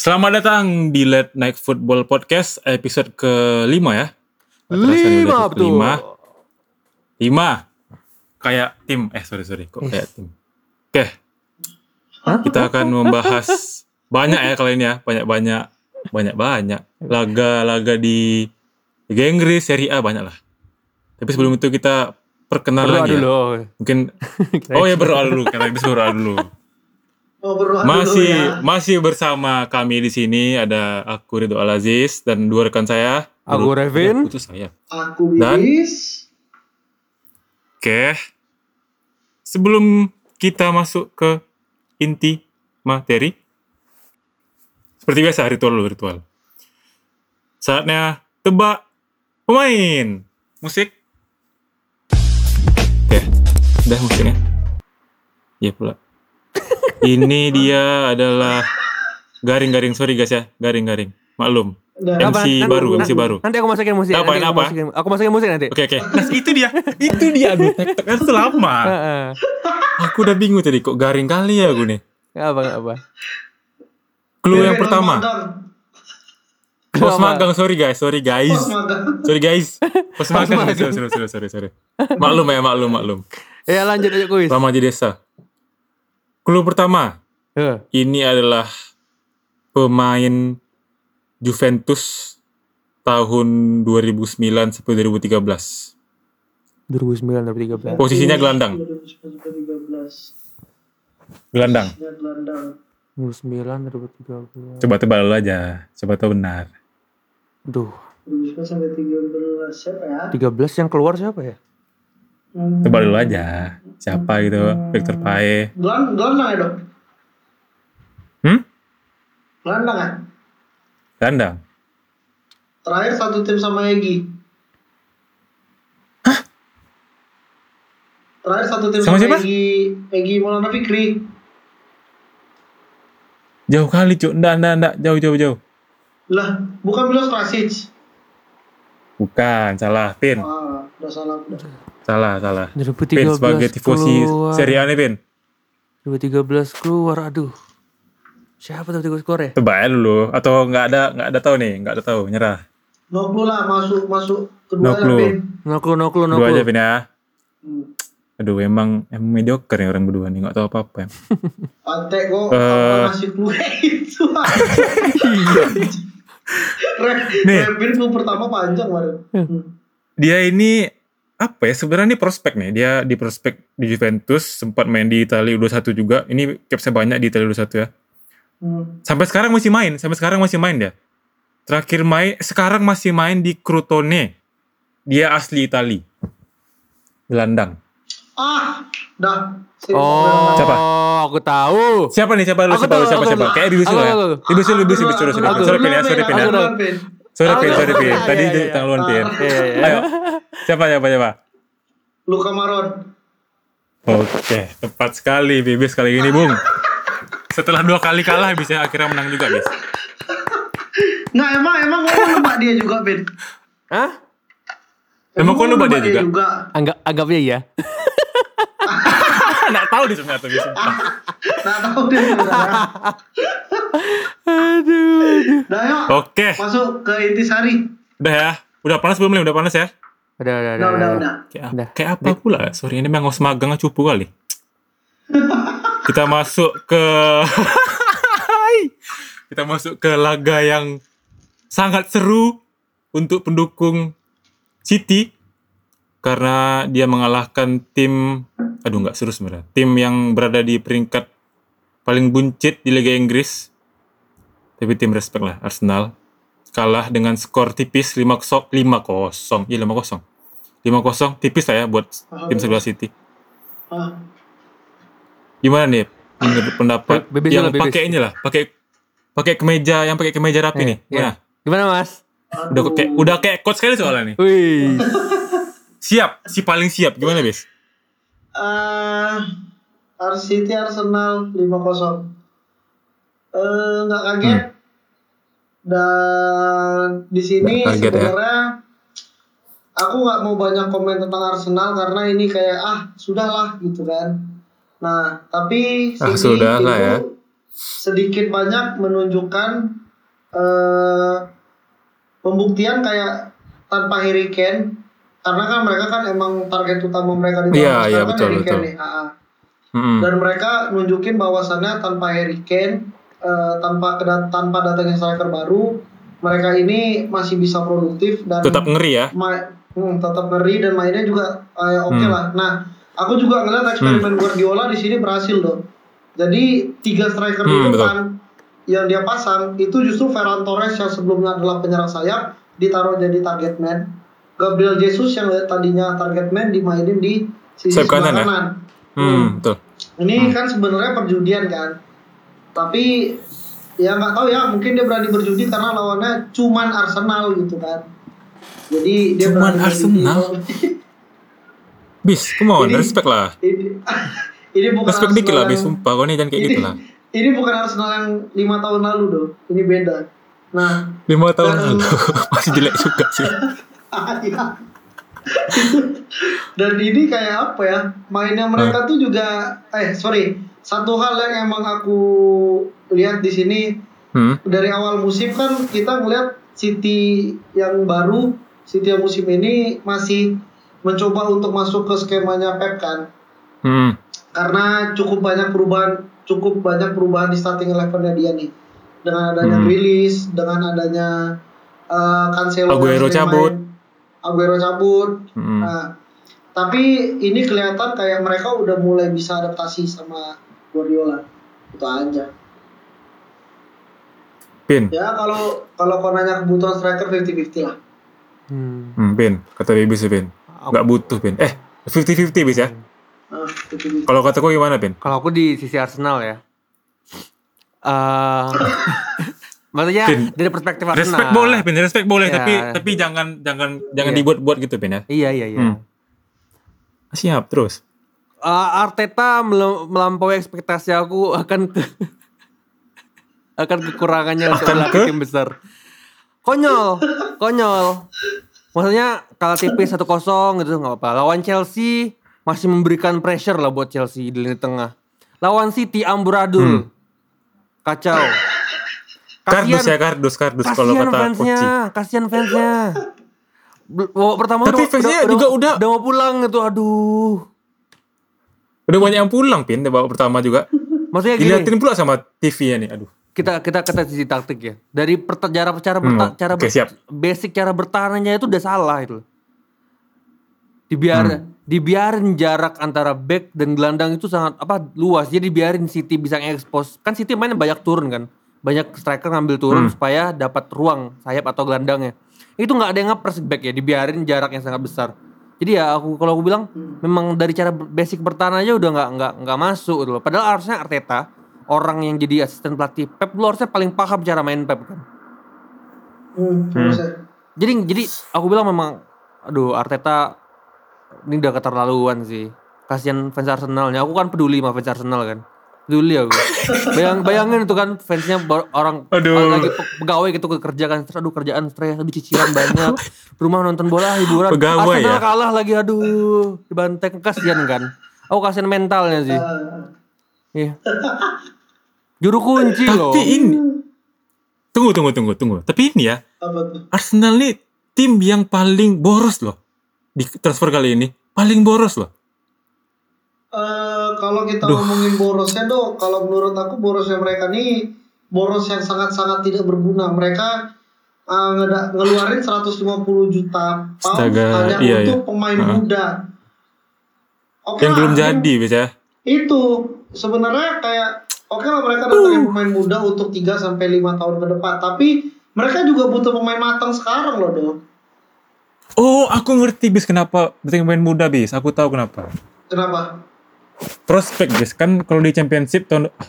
Selamat datang di Late Night Football Podcast episode kelima ya. Lima episode betul. kelima. Lima. Kayak tim. Eh sorry sorry. Kok kayak tim. Oke. Kita akan membahas banyak ya kali ini ya. Banyak-banyak. Banyak-banyak. Laga-laga di Liga Inggris, Serie A banyak lah. Tapi sebelum itu kita perkenalan Berdoa ya. dulu. Mungkin Oh ya berdoa dulu karena kita berdoa dulu. Oh, Masih ya. masih bersama kami di sini ada aku Ridho Al Aziz dan dua rekan saya. Aku Udah Revin. putus saya. Aku Dan-. Oke. Sebelum kita masuk ke inti materi, seperti biasa ritual dulu ritual. Saatnya tebak pemain. Musik. Oke, udah musiknya. Iya pula. Ini dia adalah garing-garing sorry guys ya, garing-garing. Maklum. Apa? MC Nanti- baru, MC nanti- baru. Nanti aku masukin musik. Apa, nanti aku apa? masukin, aku masukin musik nanti. Oke oke. Nah, itu dia, itu dia tektok kan selama. Heeh. Aku udah bingung tadi kok garing kali ya gue nih. Nggak apa nggak apa. Clue yang Revin pertama. Pos magang, sorry guys, sorry guys. Sorry guys. Pos magang, sorry, sorry, sorry, sorry. Maklum ya, maklum, maklum. Ya lanjut aja kuis. Lama di desa. Clue pertama, Eh, ini adalah pemain Juventus tahun 2009 sampai 2013. 2009 2013. Posisinya gelandang, 2013. gelandang. Gelandang. 2009 2013. Coba tebak dulu aja, coba tahu benar. Duh, 2009 sampai 13 siapa ya? 13 yang keluar siapa ya? Hmm. Tebak dulu aja, siapa gitu, Victor Pae. Geland- gelandang ya, Dok? Hmm? Gelandang ya? Gelandang. Terakhir satu tim sama Egi. Terakhir satu tim Sama sama, siapa? Egi Egi Maulana Fikri. Jauh kali, Cuk. Nggak, nggak, nggak. Jauh, jauh, jauh. Lah, bukan Milos Krasic. Bukan, salah. Pin. Ah, udah salah udah. Salah, salah. 2013 Pin sebagai tifosi. Serie A nih, Pin. 2013 keluar, aduh. Siapa tuh tiga skor ya? Tebak aja dulu. Atau nggak ada, nggak ada tahu nih. Nggak ada tahu, nyerah. No clue lah masuk masuk No kedua ya, clue. Pin. No clue, no clue, no Dua aja, clue. Pin ya. Hmm. Aduh, emang, emang mediocre nih orang berdua nih. Nggak tahu apa-apa ya. Pantek kok Eh. apa ngasih clue itu. Iya. Re- Nih. Clue pertama panjang kemarin. Hmm. Dia ini, apa ya, sebenarnya ini prospek nih. Dia di prospek di Juventus, sempat main di Italia U21 juga. Ini capsnya banyak di Italia U21 ya. Hmm. Sampai sekarang masih main, sampai sekarang masih main dia. Terakhir main, sekarang masih main di Crotone. Dia asli Itali. Gelandang. Ah, dah. Oh, Siapa? aku tahu. Siapa nih? Siapa lu? Siapa lu? Siapa siapa? Kayak Aku ya. tahu. Bibisul, Aku Bibisul, dulu, Bibisul, aku Bibisul. dulu. Sorry Pin ya, sorry dulu, Pin ya. Tadi Iya, di iya. Pin. Iya, iya. Ayo. Siapa, siapa, siapa? Luka Maron. Oke, tepat sekali Bibis kali ini, Bung. Setelah dua kali kalah bisa akhirnya menang juga, Bis. Nggak emang emang ngomong nebak dia juga, Pin. Hah? Emang kau nebak dia juga? juga? Anggap anggapnya iya. Nggak tahu dia sebenarnya tuh, Bis. Nggak tahu dia sebenarnya. Aduh, aduh. Dah yuk. Oke, Masuk ke intisari. udah ya. Udah panas belum nih? Udah panas ya? Udah, udah, Udah, udah, udah. Kayak, Udah. kayak apa pula? Sorry, ini memang magang cupu kali. Kita masuk ke Kita masuk ke laga yang sangat seru untuk pendukung City karena dia mengalahkan tim aduh nggak seru sebenarnya. Tim yang berada di peringkat paling buncit di Liga Inggris. Tapi tim respect lah Arsenal kalah dengan skor tipis 5-0 5-0. Iya 5-0. 5-0 tipis lah ya buat tim sebelah City. Ah, Gimana nih menurut pendapat Be- bebas yang pakai inilah, pakai pakai kemeja yang pakai kemeja rapi nih. Iya. Gimana? Gimana, Mas? Udah kayak udah kayak coach sekali soalnya nih. Wih. Siap, si paling siap. Gimana, Bis? Eh, Ars City Arsenal 5-0. Eh, nggak kaget. Dan di sini ya? sebenarnya aku nggak mau banyak komen tentang Arsenal karena ini kayak ah sudahlah gitu kan. Nah tapi Ah, sudahlah itu ya. sedikit banyak menunjukkan eh, pembuktian kayak tanpa Harry Kane karena kan mereka kan emang target utama mereka di iya, sekarang kan betul, Harry Kane nih. Ah. Mm-mm. dan mereka nunjukin bahwasannya tanpa Harry Kane eh, tanpa kedat- tanpa datangnya striker baru mereka ini masih bisa produktif dan Tetap ngeri ya. ma- hmm, tetap ngeri dan mainnya juga eh, oke Hmm. lah. Nah, aku juga ngeliat eksperimen Guardiola di sini berhasil loh. Jadi tiga striker di Hmm, betul. depan yang dia pasang itu justru Ferran Torres yang sebelumnya adalah penyerang sayap ditaruh jadi target man. Gabriel Jesus yang tadinya target man dimainin di sisi Sayap kanan ya? kanan. Hmm, betul. Ini kan sebenarnya perjudian kan. Tapi ya nggak tahu ya, mungkin dia berani berjudi karena lawannya cuman Arsenal gitu kan. Jadi dia Cuman berani Arsenal? Bis, come on, Ini- respect lah. ini ini bukan Respect dikit lah, bis. Sumpah, kau ini jangan kayak ini, gitu lah. ini bukan Arsenal yang lima tahun lalu doh. Ini beda. Nah, Lima tahun lalu. Masih jelek juga sih. Iya. Dan ini kayak apa ya? Mainnya mereka tuh juga eh sorry, satu hal yang emang aku lihat di sini Hmm. dari awal musim kan kita ngeliat City yang baru, City yang musim ini masih mencoba untuk masuk ke skemanya Pep kan. Hmm. Karena cukup banyak perubahan, cukup banyak perubahan di starting elevennya dia nih. Dengan adanya Hmm. rilis, dengan adanya uh, Cancelo Aguero cabut. Aguero cabut. Hmm. Nah, tapi ini kelihatan kayak mereka udah mulai bisa adaptasi sama Guardiola. Itu aja. Pin, Ya kalau kalau kau nanya kebutuhan striker 50-50 lah. Hmm. hmm, Pin. Kata Baby sih, Pin. Nggak butuh, Pin. Eh, 50-50 bis ya. 50-50. Kalau kata kau gimana, Pin? Kalau aku di sisi Arsenal ya. Eh maksudnya Pin, dari perspektif Arsenal. Respect boleh, Pin. Respect boleh, Ya. tapi tapi jangan jangan jangan Iya. dibuat-buat gitu, Pin ya. Iya iya iya. Hmm. Siap, terus. Eh, Arteta mel- melampaui ekspektasi aku akan ke akan kekurangannya untuk Akan melatih ke? tim besar. Konyol, konyol. Maksudnya kalah tipis 1-0 gitu nggak apa-apa. Lawan Chelsea masih memberikan pressure lah buat Chelsea di lini tengah. Lawan City amburadul. Kacau. Kardus ya, kardus, kardus. Kalau kata fansnya, kasihan fansnya. Babak pertama Tapi fansnya juga udah- udah mau pulang gitu, aduh. Udah banyak yang pulang, Pin. Babak pertama juga. Maksudnya gini, Dilihatin pula sama TV-nya nih. Aduh. kita kita kita sisi taktik ya. Dari cara cara Hmm, cara ber- siap. basic cara bertahannya itu udah salah itu. Dibiar Hmm. dibiarin jarak antara back dan gelandang itu sangat apa luas. Jadi biarin City bisa ngekspos. Kan City mainnya banyak turun kan. Banyak striker ngambil turun Hmm. supaya dapat ruang sayap atau gelandangnya. Itu nggak ada yang ngepres back ya, dibiarin jarak yang sangat besar. Jadi ya aku kalau aku bilang memang dari cara basic bertahan aja udah nggak nggak nggak masuk gitu loh. Padahal harusnya Arteta orang yang jadi asisten pelatih Pep lu harusnya paling paham cara main Pep kan. Hmm, harusnya. Jadi jadi aku bilang memang aduh Arteta ini udah keterlaluan sih. Kasihan fans Arsenalnya. Aku kan peduli sama fans Arsenal kan. Peduli aku. Bayang bayangin itu kan fansnya orang Aduh. lagi pe- pegawai gitu kerja kan stres, aduh kerjaan stres, aduh cicilan banyak. Rumah nonton bola hiburan. Pegawai Arsenal ya? kalah lagi aduh dibantai kasihan kan. Aku kasihan mentalnya sih. Iya. Juru kunci loh. Tapi ini. Tunggu, tunggu, tunggu, tunggu. Tapi ini ya. Arsenal nih tim yang paling boros loh. Di transfer kali ini. Paling boros loh. Eh, kalau kita Duh. ngomongin borosnya dong, kalau menurut aku borosnya mereka nih boros yang sangat-sangat tidak berguna. Mereka ngeda- ngeluarin 150 juta pound hanya iya, untuk iya. pemain Heeh. muda. Oke yang lah, belum jadi bisa. Itu sebenarnya kayak oke lah mereka datangin pemain muda untuk 3 sampai 5 tahun ke depan, tapi mereka juga butuh pemain matang sekarang loh, dong. Oh, aku ngerti bis kenapa penting main muda bis. Aku tahu kenapa. Kenapa? Prospek bis kan kalau di championship tahun ah,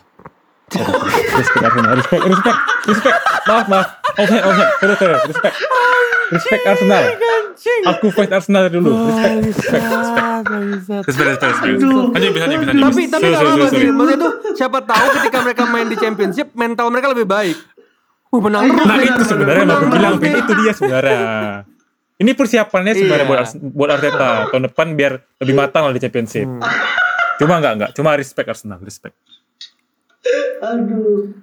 sorry, respect Arsenal, respect, respect, respect. Maaf, maaf. Offside, offside. Terus, terus, respect. Respect Arsenal. Aku fans Arsenal dulu. Respect, respect, respect. Respect, respect, respect. Lanjut, bisa, bisa. Tapi tapi nggak apa-apa sorry, sih. Maksudnya tuh siapa tahu ketika mereka main di championship mental mereka lebih baik. Uh menang terus. Nah itu sebenarnya Menang bilang, itu dia sebenarnya. Ini persiapannya sebenarnya Iya. buat buat Arteta tahun depan biar lebih matang lah di championship. Hmm. Cuma enggak enggak, cuma respect Arsenal, respect. Aduh.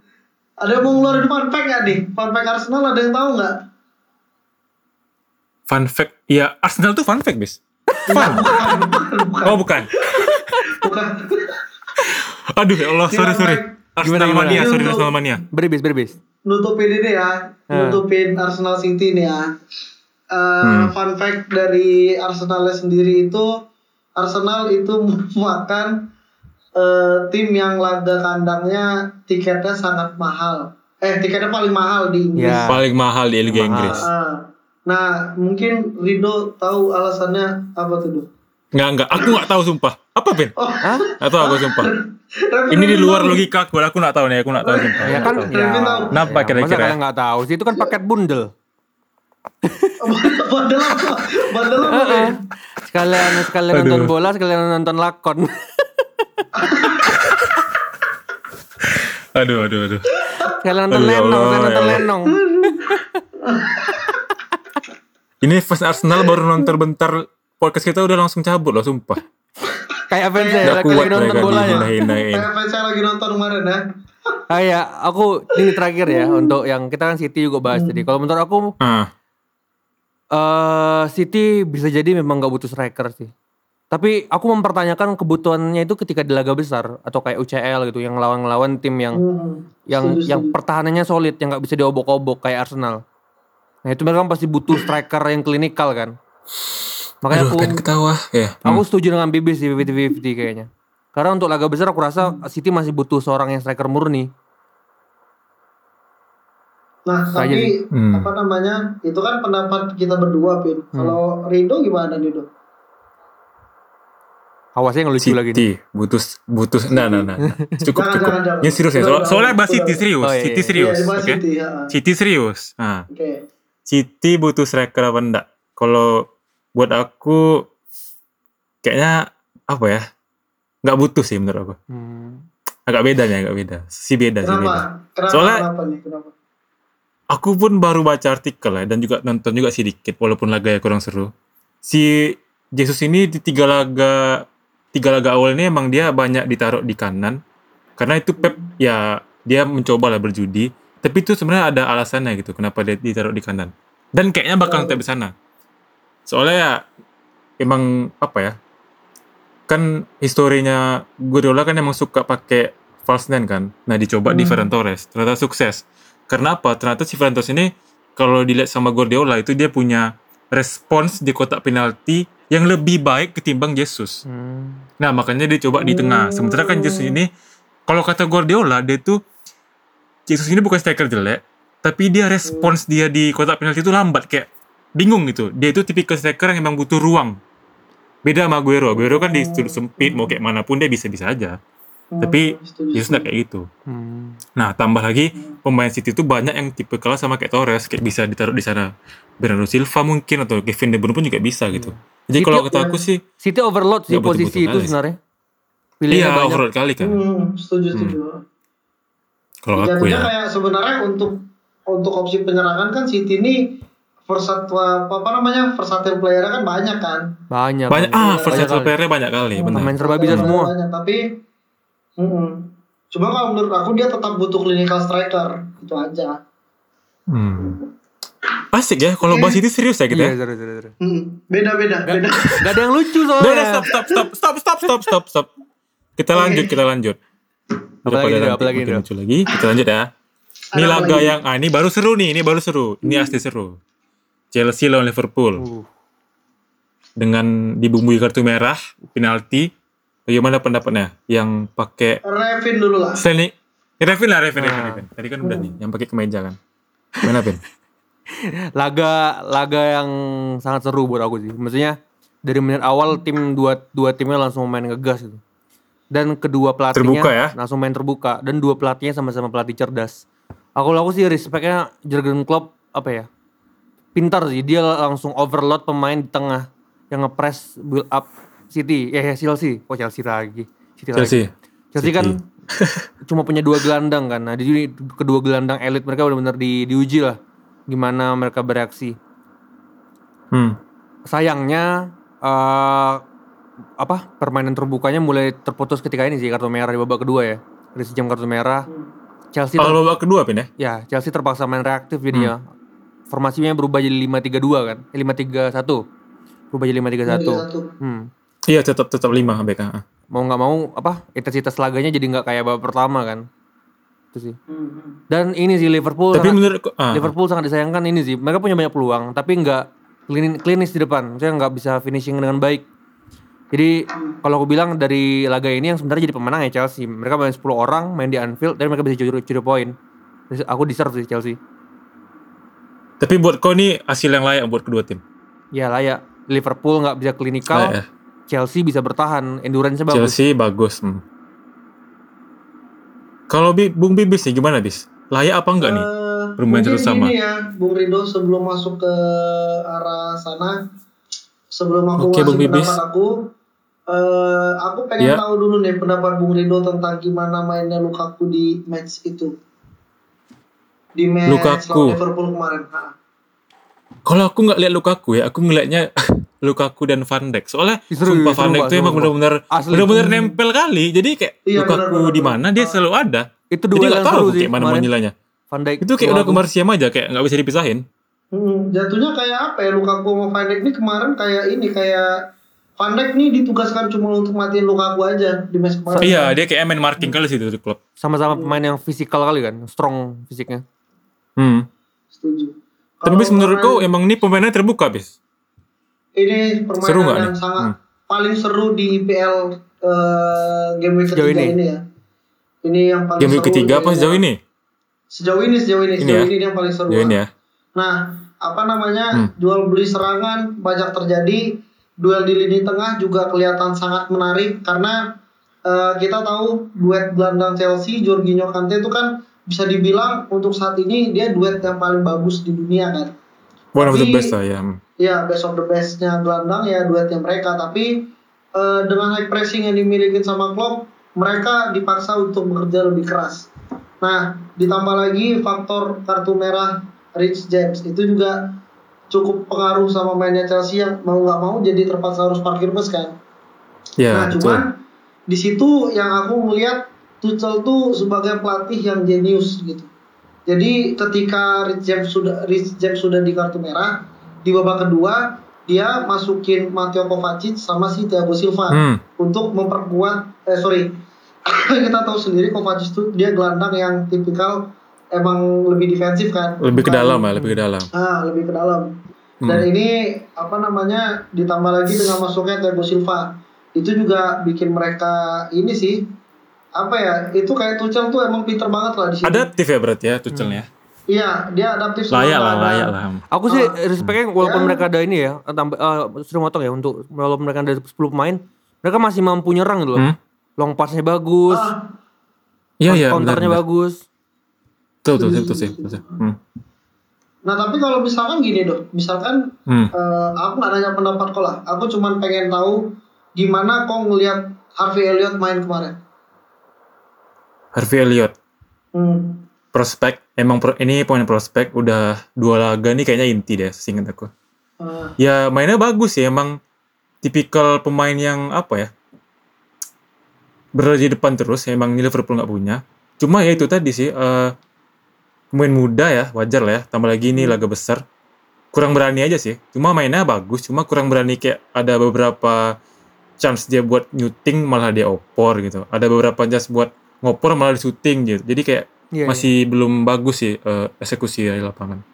Ada yang mau ngeluarin fun fact gak nih? Fun fact Arsenal ada yang tahu nggak? Fun fact, ya Arsenal tuh fun fact, bis. Fun. Oh bukan. Bukan. Aduh ya Allah, sorry sorry. Arsenal Gimana, gimana? mania, sorry Arsenal mania. Berbis, berbis. Nutupin ini ya. Nutupin Arsenal City nih ya. Eh, Hmm. Fun fact dari Arsenal sendiri itu Arsenal itu merupakan eh, tim yang laga kandangnya tiketnya sangat mahal. Eh tiketnya paling mahal di Inggris. Ya. Paling mahal di Liga Mahal. Inggris. Ah. nah mungkin Rido tahu alasannya apa tuh Du? Enggak enggak, aku nggak tahu sumpah. Apa Ben? Oh, Hah? Nggak tahu aku sumpah. Ini di luar logika aku, aku nggak tahu nih, aku nggak tahu sumpah. Ya kan? Nggak tahu. Kenapa Masa kira-kira? kalian nggak tahu sih? Itu kan paket bundel. Bandel apa? Bandel apa? Heeh. Ben? Sekalian sekalian Aduh. nonton bola, sekalian nonton lakon. Aduh aduh aduh. sekalian nonton Aduh, ya lenong, Allah, sekalian nonton ya Allah. lenong. Ini fans Arsenal baru nonton bentar podcast kita udah langsung cabut loh sumpah. Kayak fans ya, Udah lagi kuat nonton bolanya. dihina-hinain. Kayak fans saya lagi nonton kemarin ya. Ah ya, aku ini terakhir ya untuk yang kita kan City juga bahas tadi. Kalau menurut aku Ah, eh City bisa jadi memang gak butuh striker sih. Tapi aku mempertanyakan kebutuhannya itu ketika di laga besar atau kayak UCL gitu yang lawan-lawan tim yang Hmm. yang Setuju, yang pertahanannya solid yang nggak bisa diobok-obok kayak Arsenal. Nah itu mereka pasti butuh striker yang klinikal kan. Makanya aduh, aku ketawa. Ya. aku setuju dengan Bibis sih 50-50 kayaknya. Karena untuk laga besar aku rasa City masih butuh seorang yang striker murni. Nah, Saya tapi Hmm. apa namanya? Itu kan pendapat kita berdua, Pin. Kalau Rido gimana Rido? Awasnya yang lucu lagi nih. City butuh butuh nah nah nah. nah. Cukup Jangan, cukup. jangan, jangan. Ini serius ya. Soalnya bahas City serius. Oh, iya, City iya. serius. Iya, Oke. City, ya. City serius. Nah, Oke. City butuh striker apa enggak? Kalau buat aku kayaknya apa ya? Nggak butuh sih menurut aku. Hmm. Agak beda nih, agak beda. Si beda sih beda. Kenapa? Kenapa? Soalnya- kenapa nih? Kenapa? Aku pun baru baca artikel ya dan juga nonton juga sedikit walaupun laga ya kurang seru. Si Jesus ini di tiga laga tiga laga awal ini emang dia banyak ditaruh di kanan. Karena itu Pep ya dia mencoba lah berjudi. Tapi itu sebenarnya ada alasannya gitu kenapa dia ditaruh di kanan. Dan kayaknya bakal tetap di sana soalnya ya emang apa ya kan historinya Guardiola kan emang suka pakai false nine kan. Nah dicoba di Hmm. Ferran Torres ternyata sukses karena apa ternyata si Torres ini kalau dilihat sama Guardiola itu dia punya respons di kotak penalti yang lebih baik ketimbang Jesus Hmm. Nah makanya dia coba di tengah. Sementara kan Jesus ini, kalau kata Guardiola, dia tuh Jesus ini bukan striker jelek, tapi dia respons dia di kotak penalti itu lambat kayak bingung gitu. Dia itu tipikal striker yang emang butuh ruang. Beda sama Aguero. Aguero kan di sudut sempit mau kayak mana pun dia bisa-bisa aja. Hmm, Tapi Jesus nggak kayak gitu. Hmm. Nah tambah lagi pemain City itu banyak yang tipe kalah sama kayak Torres kayak bisa ditaruh di sana. Bernardo Silva mungkin atau Kevin De Bruyne pun juga bisa gitu. Jadi kalau kata aku sih, City overload sih posisi itu sebenarnya. iya Pilihannya banyak. overload kali kan. Hmm, setuju, setuju. Kalau aku ya. kayak sebenarnya untuk untuk opsi penyerangan kan City ini versatile apa, apa namanya versatile player kan banyak kan. Banyak. banyak ah versatile player-nya banyak kali benar Pemain serba bisa semua. Banyak, tapi mm-mm. cuma kalau menurut aku dia tetap butuh clinical striker itu aja. hmm. asik ya kalau bahas itu serius ya kita Iya, ya seru, seru, seru. Hmm, beda beda beda. Gak ada yang lucu soalnya. udah stop stop stop stop stop stop stop stop. Kita lanjut kita lanjut. Apalagi, nanti Apalagi, lucu lagi. Kita lanjut ya. Ini Ada laga lagi. yang ah ini baru seru nih ini baru seru. Ini asli seru. Chelsea lawan Liverpool. Uh, dengan dibumbui kartu merah penalti bagaimana pendapatnya yang pakai Revin dulu lah. Stanley Ya, Revin lah, Revin, Revin, Ah. Revin. Tadi kan udah nih, yang pakai kemeja kan. Gimana, Pin? laga laga yang sangat seru buat aku sih. Maksudnya dari menit awal tim dua dua timnya langsung main ngegas gitu. Dan kedua pelatihnya Terbuka ya? langsung main terbuka dan dua pelatihnya sama-sama pelatih cerdas. Aku aku sih respectnya Jurgen Klopp apa ya? Pintar sih dia langsung overload pemain di tengah yang ngepres build up City, ya, ya Chelsea, kok Chelsea lagi. City lagi. Chelsea. Chelsea kan cuma punya dua gelandang kan. Nah, di sini kedua gelandang elit mereka benar-benar di, diuji lah gimana mereka bereaksi. Hmm. Sayangnya eh apa permainan terbukanya mulai terputus ketika ini sih kartu merah di babak kedua ya. Rich James kartu merah. Chelsea Kalau babak kedua pin ya? ya Chelsea terpaksa main reaktif jadinya. Hmm. Formasinya berubah jadi 5-3-2 kan? Eh 5-3-1. Berubah jadi 5-3-1. Satu. Hmm. Iya tetap tetap lima BK. ah. Mau nggak mau apa? Intensitas laganya jadi nggak kayak babak pertama kan? Itu sih. Dan ini sih Liverpool Tapi sangat- menurutku ah, Liverpool sangat disayangkan ini sih. Mereka punya banyak peluang, tapi nggak klini- klinis di depan. Maksudnya nggak bisa finishing dengan baik. Jadi kalau aku bilang dari laga ini yang sebenarnya jadi pemenang ya Chelsea. Mereka main 10 orang, main di Anfield, dan mereka bisa curi, curi poin. Aku deserve sih Chelsea. tapi buat kau nih hasil yang layak buat kedua tim. Ya layak. Liverpool nggak bisa klinikal, Layak ya. Chelsea bisa bertahan, endurance-nya bagus. Chelsea bagus. hmm. Kalau Bi- Bung Bibis nih gimana bis? Layak apa enggak nih? Eh, Bermain terus sama. gini ya, Bung Rido sebelum masuk ke arah sana, sebelum aku Oke, ngasih Bung Bibis. pendapat aku, eh, aku pengen Ya. tahu dulu nih pendapat Bung Rido tentang gimana mainnya Lukaku di match itu, di match Lukaku. Liverpool kemarin. Ah. Kalau aku nggak lihat Lukaku ya, aku ngelihatnya Lukaku dan Van Dijk. Soalnya Seru, sumpah seru, Van Dijk seru, emang benar-benar benar-benar nempel kali. Jadi kayak Iya, Lukaku di mana dia selalu ada. Itu Jadi duel nggak yang tahu sih kayak mana mau nilainya. Van Dijk. Itu kayak udah kemar siam aja, kayak nggak bisa dipisahin. Hmm, jatuhnya kayak apa ya Lukaku sama Van Dijk ini kemarin kayak ini kayak Van Dijk nih ditugaskan cuma untuk matiin Lukaku aja di match kemarin. Iya, dia kayak main marking kali situ di klub. Sama-sama pemain yang fisikal kali kan, strong fisiknya. Hmm. Setuju. Tapi bis menurutku emang ini pemainnya terbuka bis. ini permainan Seru yang nih? sangat Hmm. paling seru di IPL eh, game week Sejauh ketiga ini. ini. ya. Ini yang paling Game week seru ketiga apa sejauh ini? Sejauh ini, sejauh ini, Ini sejauh ya? ini yang paling seru. Sejauh ini ya. Nah, apa namanya Hmm. jual beli serangan banyak terjadi. Duel di lini tengah juga kelihatan sangat menarik karena eh, kita tahu duet gelandang Chelsea, Jorginho Kante itu kan bisa dibilang untuk saat ini dia duet yang paling bagus di dunia kan. One of the Tapi- best lah ya. Ya best of the bestnya gelandang ya duetnya mereka. Tapi eh, dengan high pressing yang dimiliki sama Klopp mereka dipaksa untuk bekerja lebih keras. Nah ditambah lagi faktor kartu merah Rich James. Itu juga cukup pengaruh sama mainnya Chelsea yang mau nggak mau jadi terpaksa harus parkir bus kan? Ya, nah cuman di situ yang aku melihat Tuchel tuh sebagai pelatih yang jenius gitu jadi ketika Rich James sudah Rich James sudah di kartu merah di babak kedua dia masukin Matteo Kovacic sama si Thiago Silva Hmm. untuk memperkuat eh sorry kita tahu sendiri Kovacic tuh dia gelandang yang tipikal emang lebih defensif kan Lebih ke dalam ya, lebih ke dalam. ah lebih ke dalam dan Hmm. ini apa namanya ditambah lagi dengan masuknya Thiago Silva itu juga bikin mereka ini sih apa ya itu kayak Tuchel tuh emang pinter banget lah di sini Adaptif ya berarti ya Tuchelnya. iya dia adaptif Layak lah, layak lah. Aku sih Ah, respectnya walaupun ya. mereka ada ini ya, tambah eh, sudah motong ya untuk walaupun mereka ada 10 pemain, mereka masih mampu nyerang gitu loh. Hmm. Long pass-nya bagus, Ah, Iya, iya, benar. counternya benar. bagus. Betul, betul, betul. Hmm. nah tapi kalau misalkan gini dong misalkan Hmm. eh, aku nggak nanya pendapat kau lah aku cuman pengen tahu gimana kau ngelihat Harvey Elliott main kemarin Harvey Elliott, hmm. prospek. Emang pro- ini pemain prospek udah dua laga nih kayaknya inti deh, seingat aku. eh, Ya mainnya bagus sih, emang tipikal pemain yang apa ya? Berada di depan terus, emang ini Liverpool nggak punya. Cuma ya itu tadi sih, eh pemain muda ya, wajar lah ya. Tambah lagi ini laga besar. Kurang berani aja sih. Cuma mainnya bagus, cuma kurang berani kayak ada beberapa chance dia buat nyuting malah dia opor gitu. Ada beberapa chance buat ngopor malah di syuting gitu. Jadi kayak Iya, masih belum bagus sih eh, eksekusi di lapangan.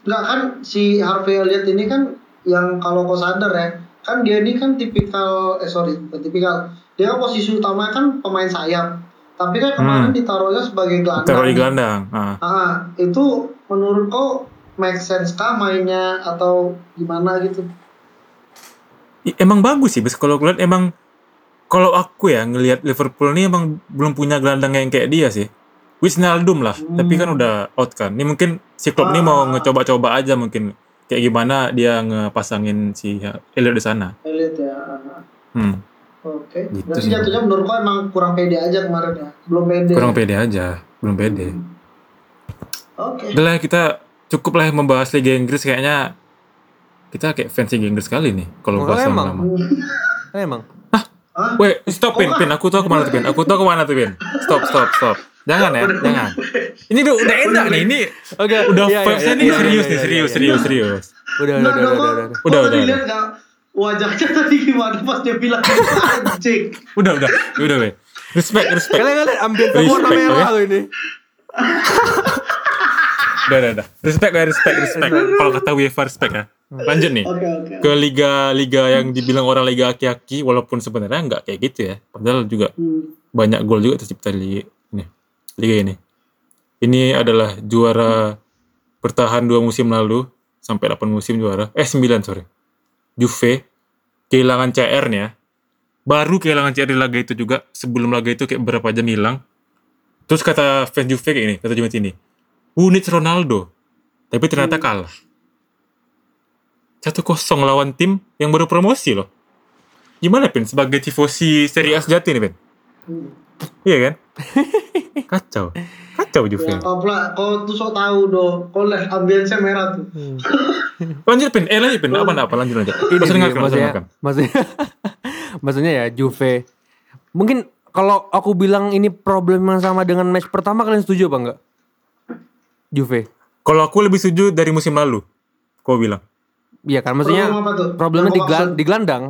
nggak kan si Harvey Elliott ini kan yang kalau kau sadar ya kan dia ini kan tipikal eh sorry tipikal dia kan posisi utama kan pemain sayap tapi kan kemarin Hmm. ditaruhnya sebagai gelandang Taruh di gelandang. Ah. Ah, itu menurut kau make sense kah mainnya atau gimana gitu emang bagus sih. Kalau aku lihat emang kalau aku ya ngelihat Liverpool ini emang belum punya gelandang yang kayak dia sih. Wijnaldum lah, Hmm. tapi kan udah out kan. Ini mungkin si Klopp ini mau Ah. ngecoba-coba aja mungkin kayak gimana dia ngepasangin si Elliot di sana. Elliott ya ah, ah. Hmm, oke Gitu berarti sih. jatuhnya menurut kau emang kurang pede aja kemarin ya belum pede kurang pede aja, belum pede. oke Udah lah kita cukup lah membahas Liga Inggris kayaknya kita kayak fans Liga Inggris kali nih kalau bahas emang. lama. Hmm. Emang. Ah, Hah? Wait, stop Pin, Pin. Aku tahu ke mana tuh Pin. Aku tahu ke mana tuh Pin. Stop, stop, stop. Jangan ya, jangan. Ini udah, udah enak nih. Ini Oke. udah iya, iya, vibes-nya iya, nih iya, serius iya, nih, iya, serius, iya. serius, serius. Udah, udah, udah, udah, udah, udah. Udah, udah, lihat nggak wajahnya tadi gimana pas dia bilang anjing. Udah, udah, udah, weh. Respect, respect. Kalian kalian ambil warna merah loh ini. Udah, udah, udah. Respect, weh, respect, respect. Kalau kata UEFA respect ya. Lanjut nih. Oke oke. Ke liga-liga yang dibilang orang liga aki-aki, walaupun sebenarnya nggak kayak gitu ya. Padahal juga Hmm. banyak gol juga tercipta di ini, liga ini. Ini adalah juara bertahan dua musim lalu sampai 8 musim juara. Eh 9 sorry. Juve kehilangan CR-nya. Baru kehilangan CR di laga itu juga. Sebelum laga itu kayak berapa jam hilang. Terus kata fans Juve kayak ini, kata Juventus ini. Who needs Ronaldo? Tapi ternyata kalah. 1-0 lawan tim yang baru promosi loh. Gimana Pin? Sebagai tifosi Serie A sejati nih Pin? Hmm. Iya kan? Kacau. Kacau Juve. Ya kau pula kau tuh sok tahu doh. Kau lihat ambience merah tuh. Lanjut Pin. Eh lanjut Pin. Apa apa lanjut lanjut. Ini langsung maksudnya, dengarkan. maksudnya, maksudnya ya Juve. Mungkin kalau aku bilang ini problem yang sama dengan match pertama kalian setuju apa enggak? Juve. Kalau aku lebih setuju dari musim lalu. Kau bilang. Iya kan maksudnya Problem apa tuh? problemnya di, gelan- di gelandang.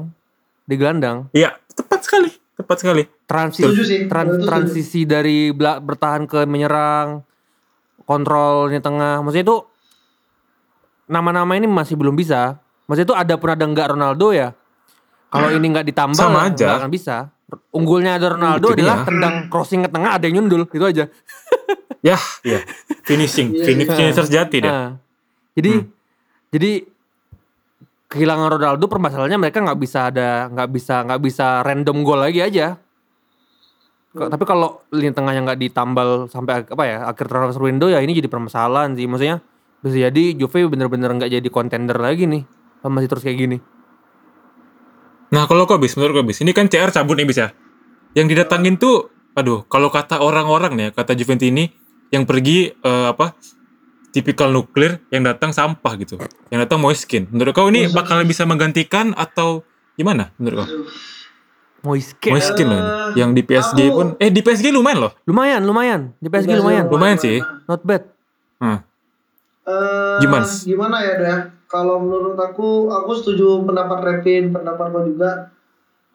Di gelandang. Iya, tepat sekali. Tepat sekali. Transisi transisi dari bela- bertahan ke menyerang, kontrolnya tengah. Maksudnya itu nama-nama ini masih belum bisa. Maksudnya itu ada pun ada enggak Ronaldo ya. Kalau ini nggak ditambah Sama nggak aja. akan bisa. Unggulnya ada Ronaldo Itu adalah dia. tendang crossing ke tengah ada yang nyundul itu aja. Ya, iya. Finishing. Iya, Finish, iya. finisher sejati deh. Nah, jadi Hmm. jadi kehilangan Ronaldo permasalahannya mereka nggak bisa ada nggak bisa nggak bisa random gol lagi aja. Kok- Tapi kalau lini tengahnya nggak ditambal sampai apa ya akhir transfer window ya ini jadi permasalahan sih. Maksudnya bisa jadi Juve bener-bener nggak jadi contender lagi nih kalau masih terus kayak gini. Nah, kalau kau bis, menurut kau bis, ini kan CR cabut nih bis ya. Yang didatangin tuh, aduh, kalau kata orang-orang nih, ya, kata Juventus ini, yang pergi eh, apa? Tipikal nuklir, yang datang sampah gitu. Yang datang Moiskin. Menurut kau ini bakal bisa menggantikan atau gimana? Menurut kau? Moiskin Moiskin loh ini. Yang di PSG pun, eh di PSG lumayan loh. lumayan lumayan di PSG lumayan Lumayan sih. not bad. Nah, Eh, Gimana? Gimana ya deh? Kalau menurut aku, aku setuju pendapat Revin, pendapat kau juga.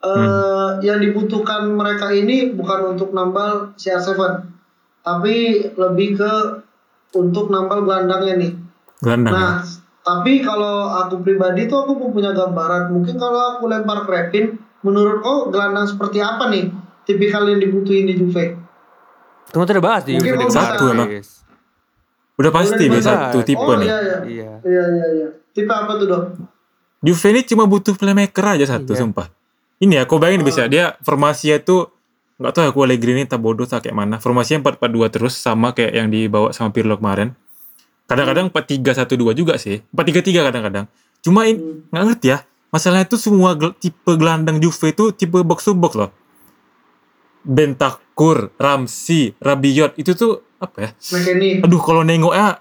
Eh, Hmm. Yang dibutuhkan mereka ini bukan untuk nambal CR7, tapi lebih ke untuk nambal gelandangnya nih. gelandang. ya. Nah, tapi kalau aku pribadi tuh aku punya gambaran. Mungkin kalau aku lempar ke Revin, menurut kau gelandang seperti apa nih? Tipikal yang dibutuhin di Juve. Tunggu udah bahas di Juve satu emang. Udah pasti Udah satu tipe oh nih. iya iya. Iya. Iya iya iya. Tipe apa tuh dok? Juve ini cuma butuh playmaker aja satu, Iya. sumpah. Ini ya, kau bayangin bisa dia formasinya tuh nggak tahu aku Allegri ini tak bodoh tak kayak mana. Formasinya 4-4-2 terus sama kayak yang dibawa sama Pirlo kemarin. Kadang-kadang 4-3-1-2 juga sih. 4-3-3 kadang-kadang. Cuma in- nggak ngerti ya. Masalahnya tuh semua gel- tipe gelandang Juve itu tipe box to box loh. Bentakur, Ramsey, Rabiot itu tuh apa ya? McKennie. Aduh kalau nengok ya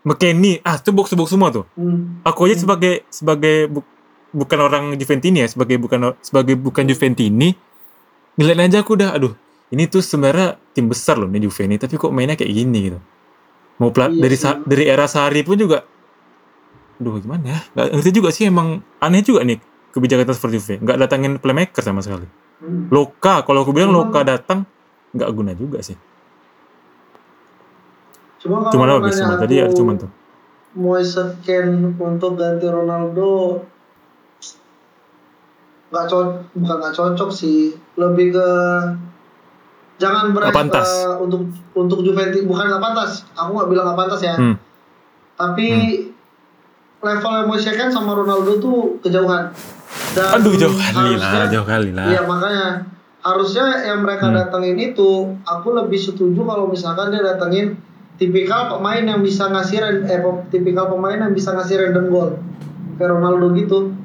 McKennie, ah itu box to box semua tuh Hmm. aku aja sebagai sebagai bu- bukan orang Juventini ya sebagai bukan sebagai bukan Juventini ngeliat aja aku udah aduh ini tuh sebenarnya tim besar loh nih Juve ini tapi kok mainnya kayak gini gitu. Mau plat Iya dari sih. dari era Sari pun juga aduh gimana ya? Nggak ngerti juga sih emang aneh juga nih kebijakan transfer Juve nggak datangin playmaker sama sekali. Hmm. Loka kalau aku bilang Loka datang nggak guna juga sih. Cuma kalau cuma nanya habis cuma tadi ya aku cuma tuh. Moise Kean untuk ganti Ronaldo nggak cocok bukan nggak cocok sih. Lebih ke jangan pantas. eh, untuk untuk Juventus. Bukan nggak pantas. Aku nggak bilang nggak pantas ya. Hmm. tapi levelnya Moise Kean sama Ronaldo tuh kejauhan. Dan aduh jauh kali lah jauh kali lah Iya makanya harusnya yang mereka Hmm. datengin itu aku lebih setuju kalau misalkan dia datengin tipikal pemain yang bisa ngasih eh tipikal pemain yang bisa ngasih random goal kayak Ronaldo gitu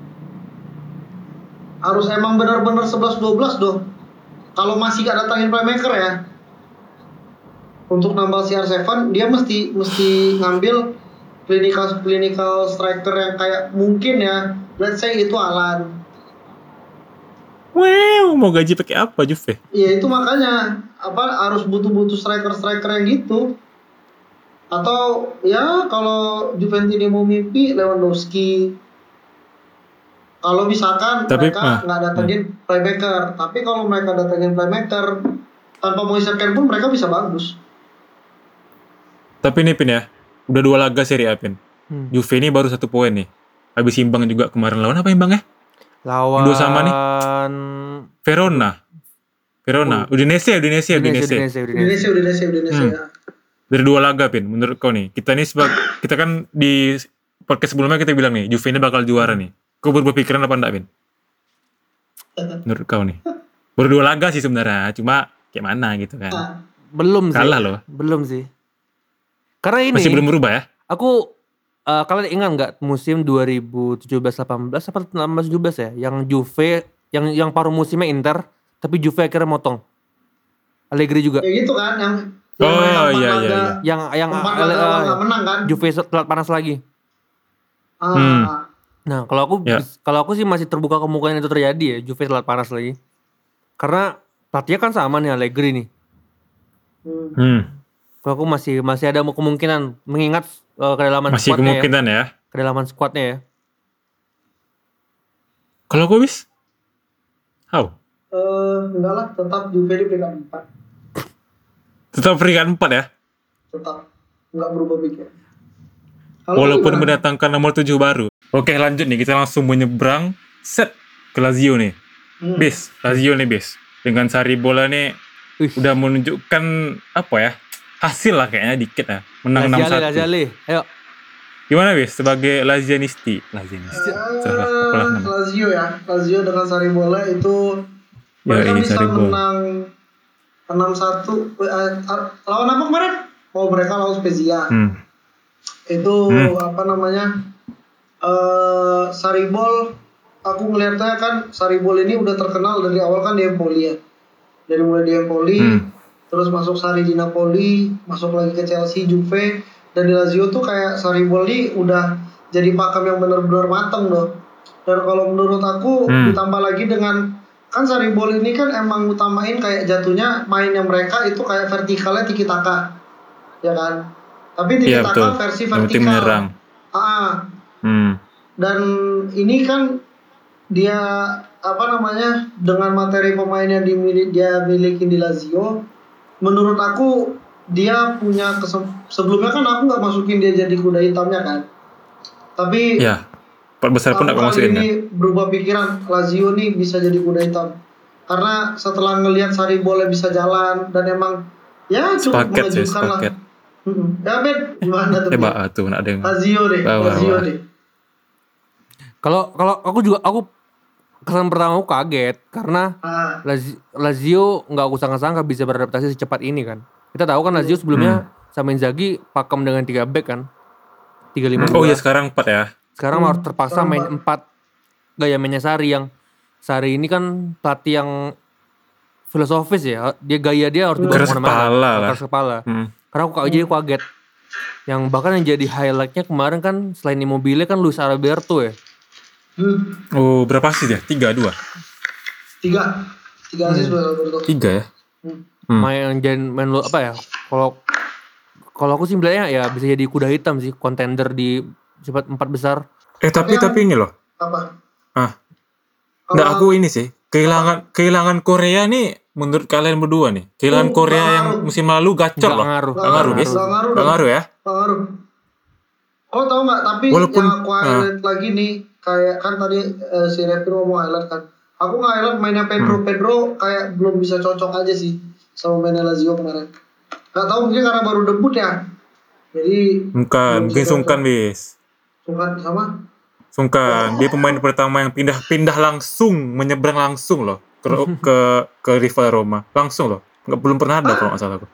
harus emang benar-benar 11-12 dong kalau masih gak datangin playmaker ya untuk nambah CR7 dia mesti mesti ngambil clinical clinical striker yang kayak mungkin ya let's say itu Alan Wow, mau gaji pakai apa Juve? Ya itu makanya apa harus butuh-butuh striker-striker yang gitu. Atau ya kalau Juventus ini mau mimpi Lewandowski. Kalau misalkan Tapi, mereka ah, nggak datengin playmaker, tapi kalau mereka datengin playmaker tanpa Moise Kean pun mereka bisa bagus. Tapi nih Pin ya, udah dua laga Serie A Pin. Hmm. Juve ini baru satu poin nih. Habis imbang juga kemarin lawan apa imbang ya? Lawan Dua sama nih. Verona. Verona, Udinese, Udinese, Oh. Udinese, Udinese. Udinese, Udinese. Udinese, Udinese, Udinese Hmm. ya. Dari dua laga Pin, menurut kau nih. Kita nih sebab kita kan di podcast sebelumnya kita bilang nih, Juve ini bakal juara nih. Kau berubah pikiran apa enggak Pin? Menurut kau nih. Baru dua laga sih sebenarnya, cuma kayak mana gitu kan. Ah, Belum sih. Kalah loh. Belum sih. Karena ini Masih belum berubah ya? aku eh, kalian ingat nggak musim 2017-18 apa 16-17 ya yang Juve yang yang paruh musimnya Inter tapi Juve akhirnya motong. Allegri juga. ya gitu kan yang Oh, yang iya, iya, iya. Yang yang nggak menang kan? Juve telat panas lagi. Ah, Hmm. Nah, kalau aku Ya. kalau aku sih masih terbuka kemungkinan itu terjadi ya, Juve telat panas lagi. Karena pelatihnya kan sama nih Allegri nih. hmm. Hmm. Kalau aku masih masih ada kemungkinan mengingat eh, kedalaman Masih squadnya ya. kemungkinan ya. Kedalaman squadnya ya. Kalau kau bis? How? Eh, enggak lah, tetap Juve di peringkat 4. Tetap peringkat 4 ya? Tetap nggak berubah pikir. Kalau Walaupun gimana? mendatangkan nomor 7 baru. Oke lanjut nih, kita langsung menyeberang set ke Lazio nih. Hmm. Bis, Lazio nih bis. Dengan sari bola nih Wih. udah menunjukkan apa ya? Hasil lah kayaknya dikit ya. Menang Laziale, 6-1. Laziale. Ayo. Gimana bis sebagai Lazianisti? Lazianisti. Salah, apalah nama. Lazio ya, Lazio dengan sari bola itu Ya, mereka bisa sari menang 6-1 Eh, eh, lawan apa kemarin? Oh mereka lawan Spezia. Hmm. Itu Hmm. apa namanya? Eh Saribol aku ngelihatnya kan Saribol ini udah terkenal dari awal kan di Empoli ya. Dari mulai di Empoli, Hmm. terus masuk Sari di Napoli, masuk lagi ke Chelsea, Juve, dan di Lazio tuh kayak Saribol ini udah jadi pakem yang benar-benar mateng loh. Dan kalau menurut aku Hmm. ditambah lagi dengan kan Saribol ini kan emang utamain kayak jatuhnya mainnya mereka itu kayak vertikalnya tiki taka, ya kan? Tapi tiki Iya taka versi Yang penting vertikal. Ah, Hmm. dan ini kan dia apa namanya dengan materi pemain yang dimiliki dia miliki di Lazio menurut aku dia punya kesem- sebelumnya kan aku nggak masukin dia jadi kuda hitamnya kan tapi Ya. Besar pun aku masukin ini ya. berubah pikiran Lazio nih bisa jadi kuda hitam karena setelah ngelihat Sari Bola bisa jalan dan emang ya cukup Sepaket sih, mengejutkan lah sepaket. Mm-mm. ya Ben gimana tuh Eh, Ben? bah, tuh ada yang Lazio deh Lazio deh Kalau kalau aku juga aku kesan pertama aku kaget karena ah Lazio, nggak aku sangka-sangka bisa beradaptasi secepat ini kan. Kita tahu kan Lazio sebelumnya sama Inzaghi pakem dengan 3 back kan. 3 5 Oh iya sekarang 4 ya. Sekarang Hmm, harus terpaksa main 4 gaya mainnya Sari yang Sari ini kan pelatih yang filosofis ya. Dia gaya dia harus dibawa Keras ke mana-mana. kepala lah. Keras kepala. Hmm. Karena aku kaget, jadi aku kaget. Yang bahkan yang jadi highlightnya kemarin kan selain Immobile kan Luis Alberto ya. Hmm. Oh berapa sih dia? Tiga dua. tiga tiga asis buat Alberto Tiga ya. Hmm. Hmm. main jadi main lo apa ya kalau kalau aku sih bilangnya ya bisa jadi kuda hitam sih kontender di cepat empat besar Eh tapi Tapi tapi ini loh. apa Ah, Kalau- nggak aku ini sih. Kehilangan kehilangan Korea nih menurut kalian berdua nih. Kehilangan Oh, Korea yang ngaruh. musim lalu gacor loh. ngaruh Nggak ngaruh, Bis. Nggak ngaruh Nggak dong. ngaruh ya. pengaruh oh tahu nggak tapi Walaupun- yang aku highlight lagi nih kayak kan tadi eh, si Repi ngomong highlight kan aku nggak highlight mainnya Pedro Hmm. Pedro kayak belum bisa cocok aja sih sama mainnya Lazio kemarin nggak tahu mungkin karena baru debut ya jadi Bukan, mungkin sungkan bis. sungkan sama Sungkan, dia pemain pertama yang pindah-pindah langsung, menyeberang langsung loh ke ke, ke rival Roma, langsung loh. Nggak belum pernah ada kalau nggak salah aku.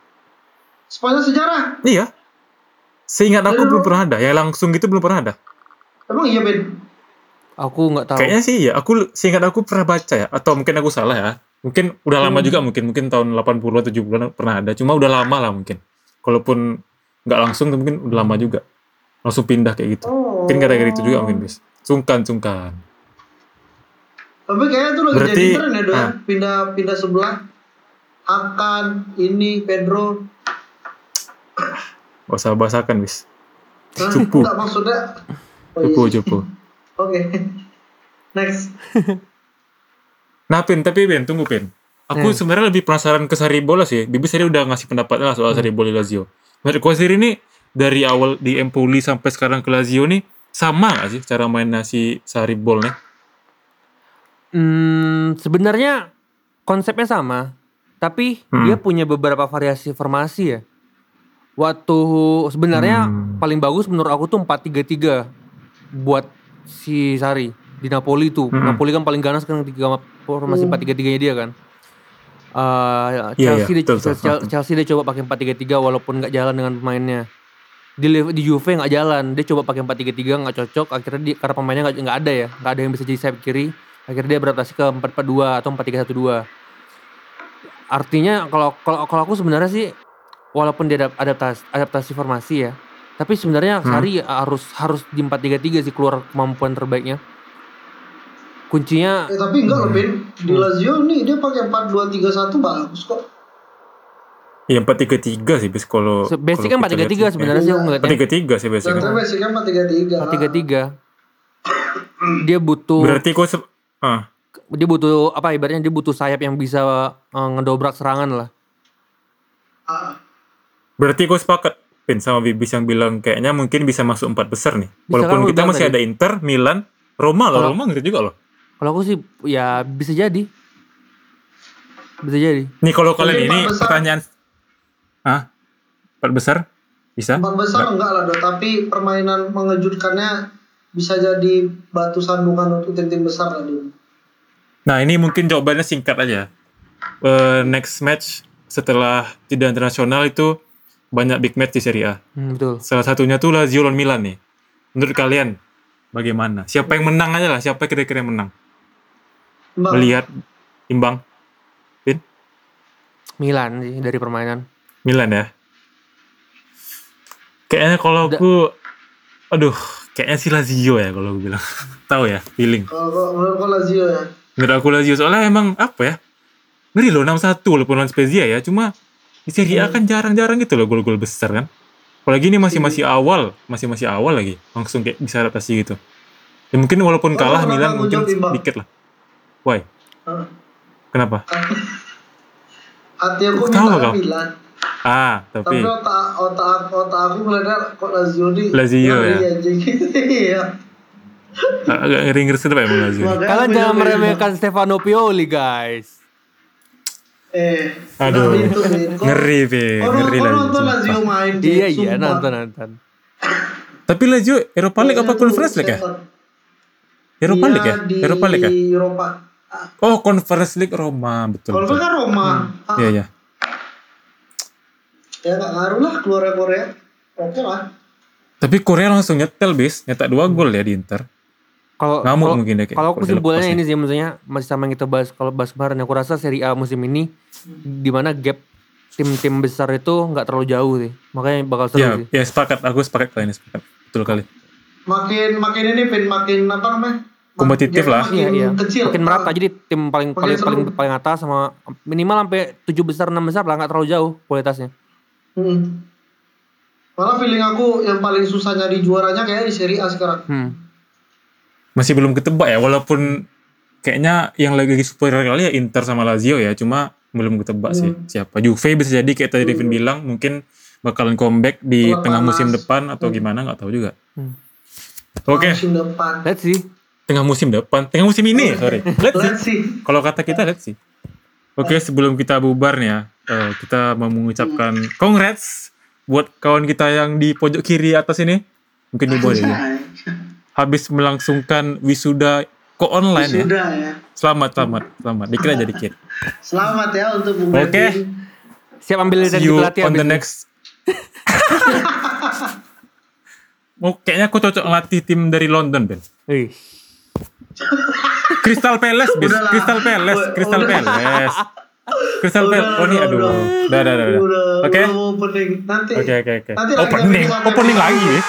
sepanjang sejarah Iya. Seingat aku belum pernah ada, yang langsung gitu belum pernah ada. emang iya Ben aku nggak tahu Kayaknya sih ya, aku seingat aku pernah baca ya, atau mungkin aku salah ya. Mungkin udah lama Hmm. juga mungkin, mungkin tahun 80 70-an pernah ada, cuma udah lama lah mungkin. Kalaupun nggak langsung mungkin udah lama juga. Langsung pindah kayak gitu. oh Mungkin kata-kata itu juga mungkin bis. Sungkan, sungkan. Tapi kayaknya tuh lagi Berarti- jadi tren ya, Do. ah. Pindah pindah sebelah. Akan ini Pedro. Gak usah bahasakan, bis. Cupu. Enggak maksudnya. Oh, Cupu, iya. cupu. Oke. Next. Nah, Pin, tapi Pin, tunggu Pin. Aku Hmm. sebenarnya lebih penasaran ke Sarribola sih. Bibis tadi udah ngasih pendapatnya lah soal Sarribola Lazio. Menurut kau sendiri nih, dari awal di Empoli sampai sekarang ke Lazio nih, sama gak sih cara mainnya si Sarribol nih? Hmm, sebenarnya konsepnya sama, tapi Hmm. dia punya beberapa variasi formasi ya. Waktu sebenarnya Hmm. paling bagus menurut aku tuh 4-3-3 buat si Sari di Napoli tuh. Hmm. Napoli kan paling ganas kan tiga formasi Hmm. 4-3-3-nya dia kan. Iya, Chelsea, iya, dia, betul, betul. Chelsea, Chelsea dia coba pakai 4-3-3 walaupun nggak jalan dengan pemainnya. Di di Juve nggak jalan, dia coba pakai 4-3-3 nggak cocok. Akhirnya dia, karena pemainnya nggak ada ya, nggak ada yang bisa jadi sayap kiri. Akhirnya dia beradaptasi ke 4-4-2 atau 4-3-1-2. Artinya kalau kalau kalau aku sebenarnya sih walaupun dia adap- adaptasi adaptasi formasi ya, tapi sebenarnya Hmm. Sari harus harus di 4-3-3 sih keluar kemampuan terbaiknya. Kuncinya Eh, tapi enggak loh, Pin. Di Hmm. Lazio nih dia pakai 4-2-3-1 bagus kok. Ya 4-3-3 sih, bis kalau... basic kan kita 4-3-3 lihat sih. sebenarnya sih ngeliatnya. 4-3-3 sih basicnya. Contohnya basicnya 4-3-3. 4-3-3. Dia butuh Berarti kau... se- ah, dia butuh apa ibaratnya dia butuh sayap yang bisa eh, ngedobrak serangan lah. Ah, berarti kau sepakat, Pin, sama Bibis yang bilang kayaknya mungkin bisa masuk empat besar nih. Bisa Walaupun kan, kita masih tadi. ada Inter, Milan, Roma loh. Kalau- Roma gitu juga loh. Kalau aku sih ya bisa jadi. Bisa jadi. Nih kalau kalian ini besar. pertanyaan... Ah? Empat besar? Bisa? Empat besar enggak lah, Do. Tapi permainan mengejutkannya bisa jadi batu sandungan untuk tim-tim besar lah, Do. Nah ini mungkin jawabannya singkat aja. Eh, next match setelah jeda internasional itu banyak big match di Serie A. Hmm, betul. Salah satunya tuh Lazio lawan Milan nih. Menurut kalian bagaimana? Siapa yang menang aja lah? Siapa kira-kira yang menang? Mbak, Melihat imbang Pin? Milan sih dari permainan. Milan ya. Kayaknya kalau Da- aku aduh, kayaknya sih Lazio ya kalau aku bilang. Tahu ya, feeling. kalau kalau- menurut kau Lazio ya. Menurut aku Lazio soalnya emang apa ya? Ngeri loh 6-1 walaupun lawan Spezia ya, cuma di Serie A kan jarang-jarang gitu loh gol-gol besar kan. Apalagi ini masih masih awal, masih masih awal lagi, langsung kayak bisa adaptasi gitu. Ya mungkin walaupun Oh, kalah pernah Milan mungkin sedikit lah. Why? Ah. Kenapa? Hati aku Tahu minta kau? Milan. Ah, tapi Tapi otak otak otak aku ngeliatnya kok Lazio di Lazio ya? anjing. Iya. agak ngeri-ngeri sedap Lazio. Kalian jangan meremehkan Stefano Pioli, guys. Eh, Aduh. nah, itu, Ngeri, Pe. kau Ngeri Lazio. nonton. Lazio main Iya iya nonton nonton. Tapi Lazio Europa League apa Itu Conference League ya? Europa Iya, League ya? di Europa League ya? Eropa. Oh, Conference League Roma, betul. Kalau kan Roma. Ah, Iya, iya. Ya nggak ngaruh lah keluar Korea. Oke lah. Tapi Korea langsung nyetel bis, nyetak dua gol ya di Inter. Kalau Ngamuk kalau- mungkin kayak Kalau kalau kesimpulannya ini sih maksudnya masih sama yang kita bahas kalau bahas kemarin aku rasa Serie A musim ini di mana gap tim-tim besar itu nggak terlalu jauh sih. Makanya bakal seru Ya, sih. ya sepakat. Aku sepakat kali ini sepakat. Betul kali. Makin makin ini Vin makin apa namanya? Kompetitif lah. Makin Iya iya. kecil. Makin merata Ah, jadi tim paling paling seru. paling paling atas sama minimal sampai 7 besar 6 besar lah nggak terlalu jauh kualitasnya. Hmm. Malah feeling aku yang paling susah nyari juaranya kayak di Serie A sekarang. Hmm. Masih belum ketebak ya, walaupun kayaknya yang lagi superior kali ya Inter sama Lazio ya, cuma belum ketebak sih Hmm. siapa. Juve bisa jadi kayak tadi Devin bilang, mungkin bakalan comeback di tengah panas. musim depan atau gimana nggak tahu juga. Hmm. Oke, Musim depan. Let's see. tengah musim depan, tengah musim ini, sorry. Let's see. Let's see. Kalau kata kita let's see. Oke, sebelum kita bubar nih ya, eh, kita mau mengucapkan congrats buat kawan kita yang di pojok kiri atas ini. Mungkin di bawah ya. Habis melangsungkan wisuda ko online ya. Sudah ya. Selamat, selamat, selamat. Dikit aja dikit. Selamat ya untuk Bung Oke. Bertin. Siap ambil dari you pelatih on habis the ini. next. Oh, kayaknya aku cocok ngelatih tim dari London, Ben. Crystal Palace, bis. Crystal Palace. Crystal Palace. Crystal Palace. Oh, ini aduh. udah. Udah, udah, Oke. Oke, oke, oke. Opening, opening lagi.